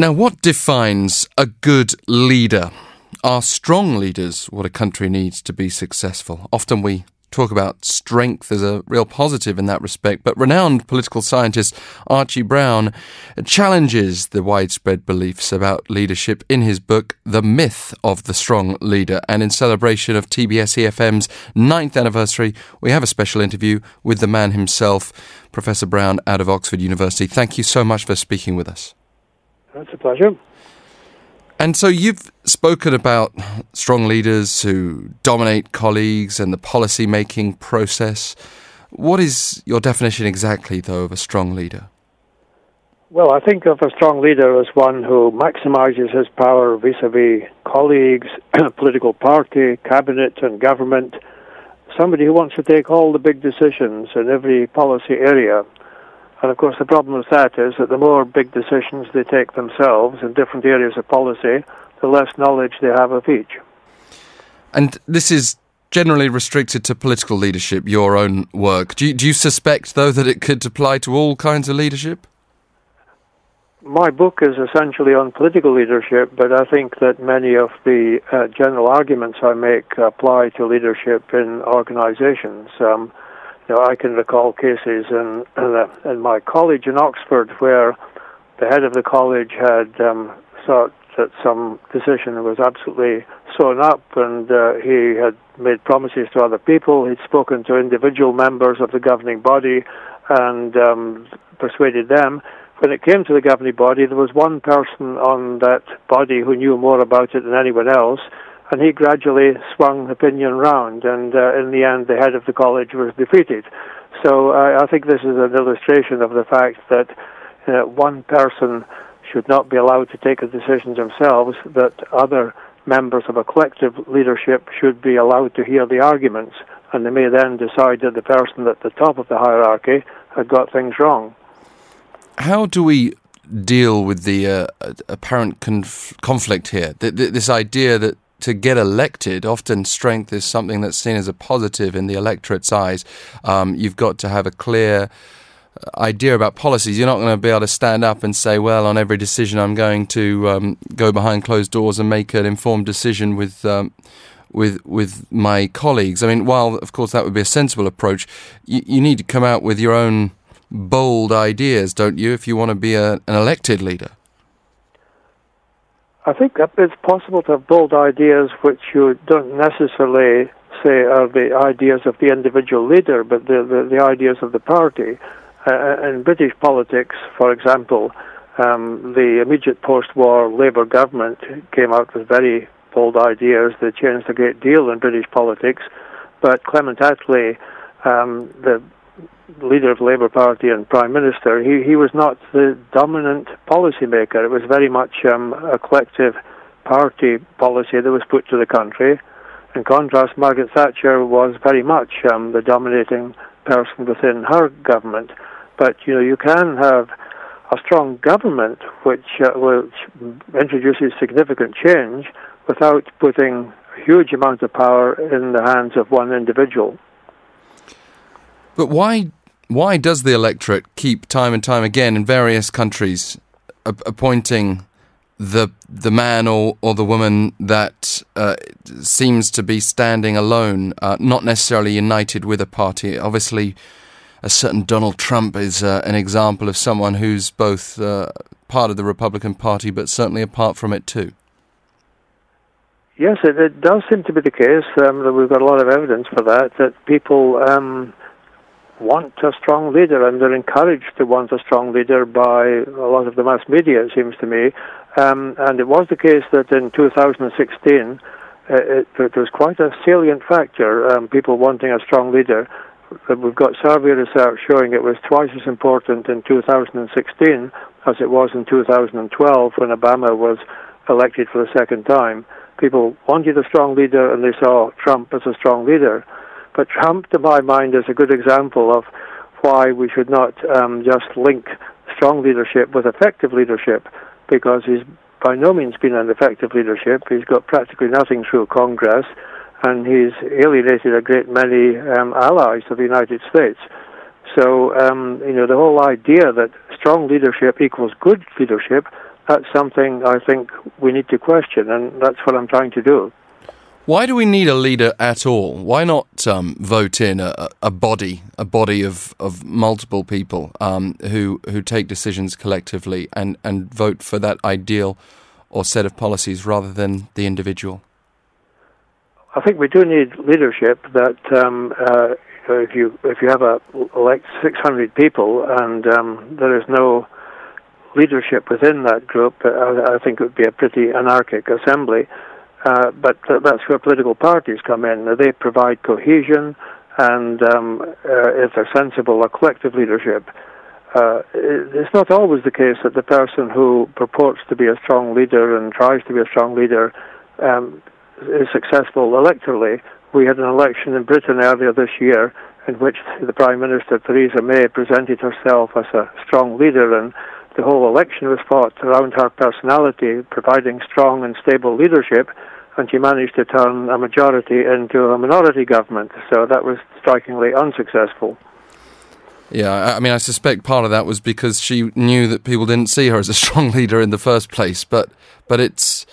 Now, what defines a good leader? Are strong leaders what a country needs to be successful? Often we talk about strength as a real positive in that respect, but renowned political scientist Archie Brown challenges the widespread beliefs about leadership in his book, The Myth of the Strong Leader. And in celebration of TBS EFM's ninth anniversary, we have a special interview with the man himself, Professor Brown out of Oxford University. Thank you so much for speaking with us. That's a pleasure. And so you've spoken about strong leaders who dominate colleagues and the policy making process. What is your definition exactly, though, of a strong leader? Well, I think of a strong leader as one who maximizes his power vis a vis colleagues, political party, cabinet, and government. Somebody who wants to take all the big decisions in every policy area and of course, the problem with that is that the more big decisions they take themselves in different areas of policy, the less knowledge they have of each. And this is generally restricted to political leadership, your own work. Do you, do you suspect, though, that it could apply to all kinds of leadership? My book is essentially on political leadership, but I think that many of the uh, general arguments I make apply to leadership in organizations. Um, I can recall cases in, in, uh, in, my college in Oxford where the head of the college had um, thought that some decision was absolutely sewn up, and uh, he had made promises to other people. He'd spoken to individual members of the governing body and um, persuaded them. When it came to the governing body, there was one person on that body who knew more about it than anyone else and he gradually swung opinion round, and uh, in the end, the head of the college was defeated. So uh, I think this is an illustration of the fact that uh, one person should not be allowed to take the decisions themselves, that other members of a collective leadership should be allowed to hear the arguments, and they may then decide that the person at the top of the hierarchy had got things wrong. How do we deal with the uh, apparent conf- conflict here? Th- th- this idea that to get elected, often strength is something that's seen as a positive in the electorate's eyes. Um, you've got to have a clear uh, idea about policies. You're not going to be able to stand up and say, well, on every decision, I'm going to um, go behind closed doors and make an informed decision with. Um, with with my colleagues. I mean, while of course that would be a sensible approach, you, you need to come out with your own bold ideas, don't you, if you want to be a, an elected leader? I think it's possible to have bold ideas which you don't necessarily say are the ideas of the individual leader, but the, the, the ideas of the party. Uh, in British politics, for example, um, the immediate post-war Labour government came out with very bold ideas that changed a great deal in British politics. But Clement Attlee, um, the leader of Labour Party and Prime Minister, he, he was not the dominant policymaker. It was very much um, a collective party policy that was put to the country. In contrast, Margaret Thatcher was very much um, the dominating person within her government. But you know, you can have a strong government which uh, which introduces significant change without putting huge amount of power in the hands of one individual. But why why does the electorate keep time and time again in various countries appointing the the man or, or the woman that uh, seems to be standing alone, uh, not necessarily united with a party? Obviously, a certain Donald Trump is uh, an example of someone who's both uh, part of the Republican Party, but certainly apart from it too. Yes, it, it does seem to be the case. Um, we've got a lot of evidence for that. That people. Um, want a strong leader, and they're encouraged to want a strong leader by a lot of the mass media, it seems to me. Um, and it was the case that in 2016, uh, it, it, was quite a salient factor, um, people wanting a strong leader. We've got survey research showing it was twice as important in 2016 as it was in 2012 when Obama was elected for the second time. People wanted a strong leader and they saw Trump as a strong leader. But Trump, to my mind, is a good example of why we should not um, just link strong leadership with effective leadership, because he's by no means been an effective leadership. He's got practically nothing through Congress, and he's alienated a great many um, allies of the United States. So, um, you know, the whole idea that strong leadership equals good leadership, that's something I think we need to question, and that's what I'm trying to do. Why do we need a leader at all? Why not um, vote in a, a, body, a body of, of multiple people um, who who take decisions collectively and, and vote for that ideal or set of policies rather than the individual? I think we do need leadership that um, uh, if you if you have a elect 600 people and um, there is no leadership within that group, I, I think it would be a pretty anarchic assembly. Uh, but uh, that's where political parties come in. They provide cohesion, and um, uh, if they're sensible, a collective leadership. Uh, it's not always the case that the person who purports to be a strong leader and tries to be a strong leader um, is successful electorally. We had an election in Britain earlier this year in which the Prime Minister Theresa May presented herself as a strong leader, and the whole election was fought around her personality, providing strong and stable leadership and she managed to turn a majority into a minority government. So that was strikingly unsuccessful. Yeah, I mean, I suspect part of that was because she knew that people didn't see her as a strong leader in the first place. But, but it's,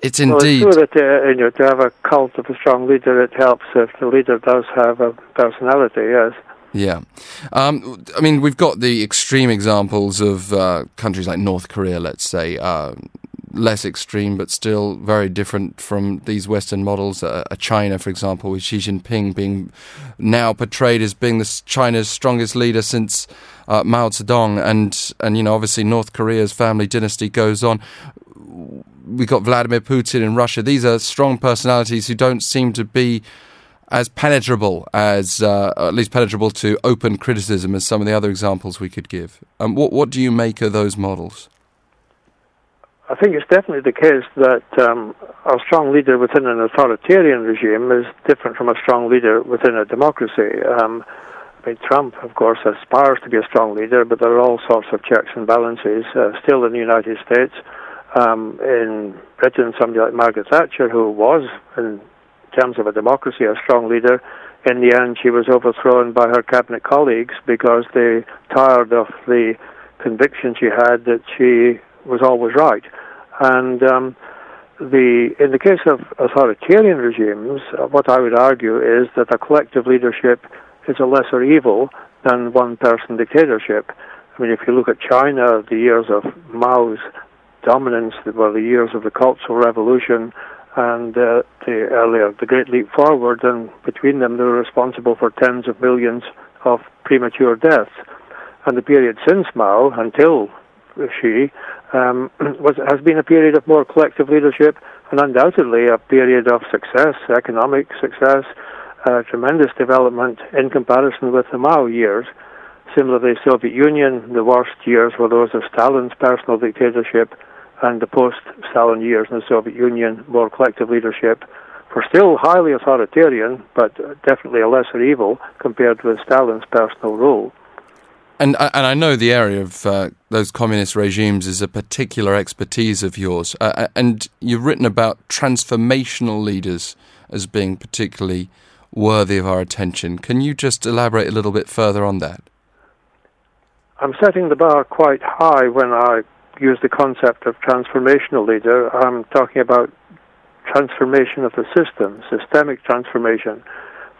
it's indeed. Well, it's true that uh, you know, to have a cult of a strong leader, it helps if the leader does have a personality. Yes. Yeah. Um, I mean, we've got the extreme examples of uh, countries like North Korea, let's say, uh, less extreme, but still very different from these Western models. Uh, China, for example, with Xi Jinping being now portrayed as being the China's strongest leader since uh, Mao Zedong, and and you know obviously North Korea's family dynasty goes on. We got Vladimir Putin in Russia. These are strong personalities who don't seem to be as penetrable as, uh, at least penetrable to open criticism as some of the other examples we could give. Um, what what do you make of those models? I think it's definitely the case that um, a strong leader within an authoritarian regime is different from a strong leader within a democracy. Um, I mean, Trump, of course, aspires to be a strong leader, but there are all sorts of checks and balances uh, still in the United States. Um, in Britain, somebody like Margaret Thatcher, who was, in terms of a democracy, a strong leader, in the end, she was overthrown by her cabinet colleagues because they tired of the conviction she had that she was always right. And um, the in the case of authoritarian regimes, uh, what I would argue is that a collective leadership is a lesser evil than one-person dictatorship. I mean, if you look at China, the years of Mao's dominance were the years of the Cultural Revolution and uh, the earlier the Great Leap Forward, and between them they were responsible for tens of millions of premature deaths. And the period since Mao until Xi um, was, has been a period of more collective leadership and undoubtedly a period of success, economic success, uh, tremendous development in comparison with the Mao years. Similarly, the Soviet Union, the worst years were those of Stalin's personal dictatorship, and the post-Stalin years in the Soviet Union, more collective leadership, were still highly authoritarian, but definitely a lesser evil compared with Stalin's personal rule. And and I know the area of uh, those communist regimes is a particular expertise of yours. Uh, uh, and you've written about transformational leaders as being particularly worthy of our attention. Can you just elaborate a little bit further on that? I'm setting the bar quite high when I use the concept of transformational leader. I'm talking about transformation of the system, systemic transformation.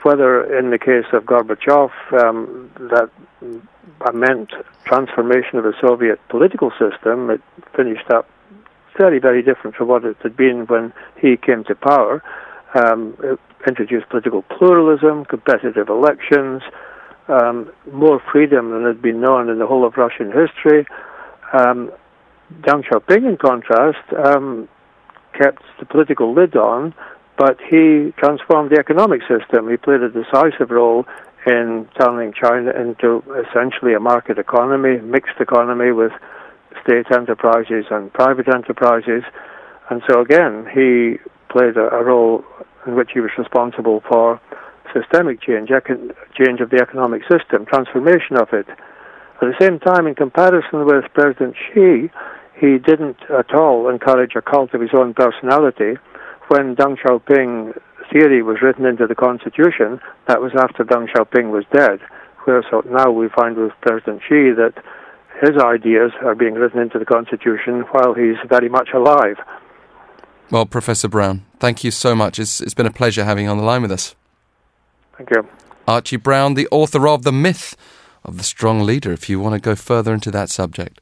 Whether in the case of Gorbachev, um, that meant transformation of the Soviet political system. It finished up very, very different from what it had been when he came to power. Um, it introduced political pluralism, competitive elections, um, more freedom than had been known in the whole of Russian history. Um, Deng Xiaoping, in contrast, um, kept the political lid on, but he transformed the economic system. He played a decisive role in turning China into essentially a market economy, mixed economy with state enterprises and private enterprises. And so again, he played a, a role in which he was responsible for systemic change, econ- change of the economic system, transformation of it. At the same time, in comparison with President Xi, he didn't at all encourage a cult of his own personality. When Deng Xiaoping theory was written into the Constitution, that was after Deng Xiaoping was dead. Whereas now we find with President Xi that his ideas are being written into the Constitution while he's very much alive. Well, Professor Brown, thank you so much. It's, it's been a pleasure having you on the line with us. Thank you. Archie Brown, the author of The Myth of the Strong Leader, if you want to go further into that subject.